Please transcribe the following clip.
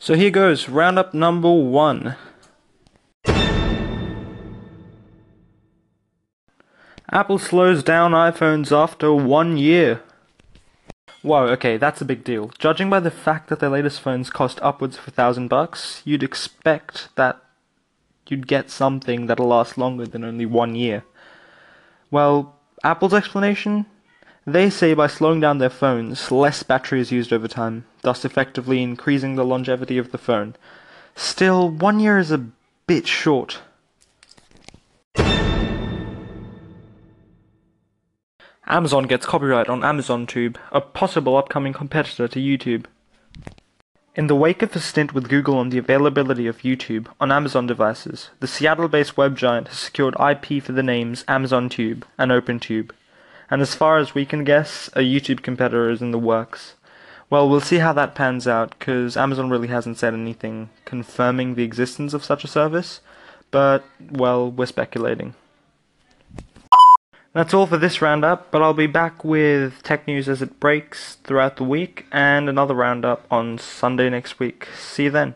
So here goes, roundup number one. Apple slows down iPhones after one year. Whoa, okay, that's a big deal. Judging by the fact that their latest phones cost upwards of a thousand bucks, you'd expect that you'd get something that'll last longer than only one year. Well, Apple's explanation? They say by slowing down their phones, less battery is used over time, thus effectively increasing the longevity of the phone. Still, one year is a bit short. Amazon gets copyright on AmazonTube, a possible upcoming competitor to YouTube. In the wake of a stint with Google on the availability of YouTube on Amazon devices, the Seattle-based web giant has secured IP for the names AmazonTube and OpenTube. And as far as we can guess, a YouTube competitor is in the works. Well, we'll see how that pans out, because Amazon really hasn't said anything confirming the existence of such a service, but, well, we're speculating. That's all for this roundup, but I'll be back with tech news as it breaks throughout the week and another roundup on Sunday next week. See you then.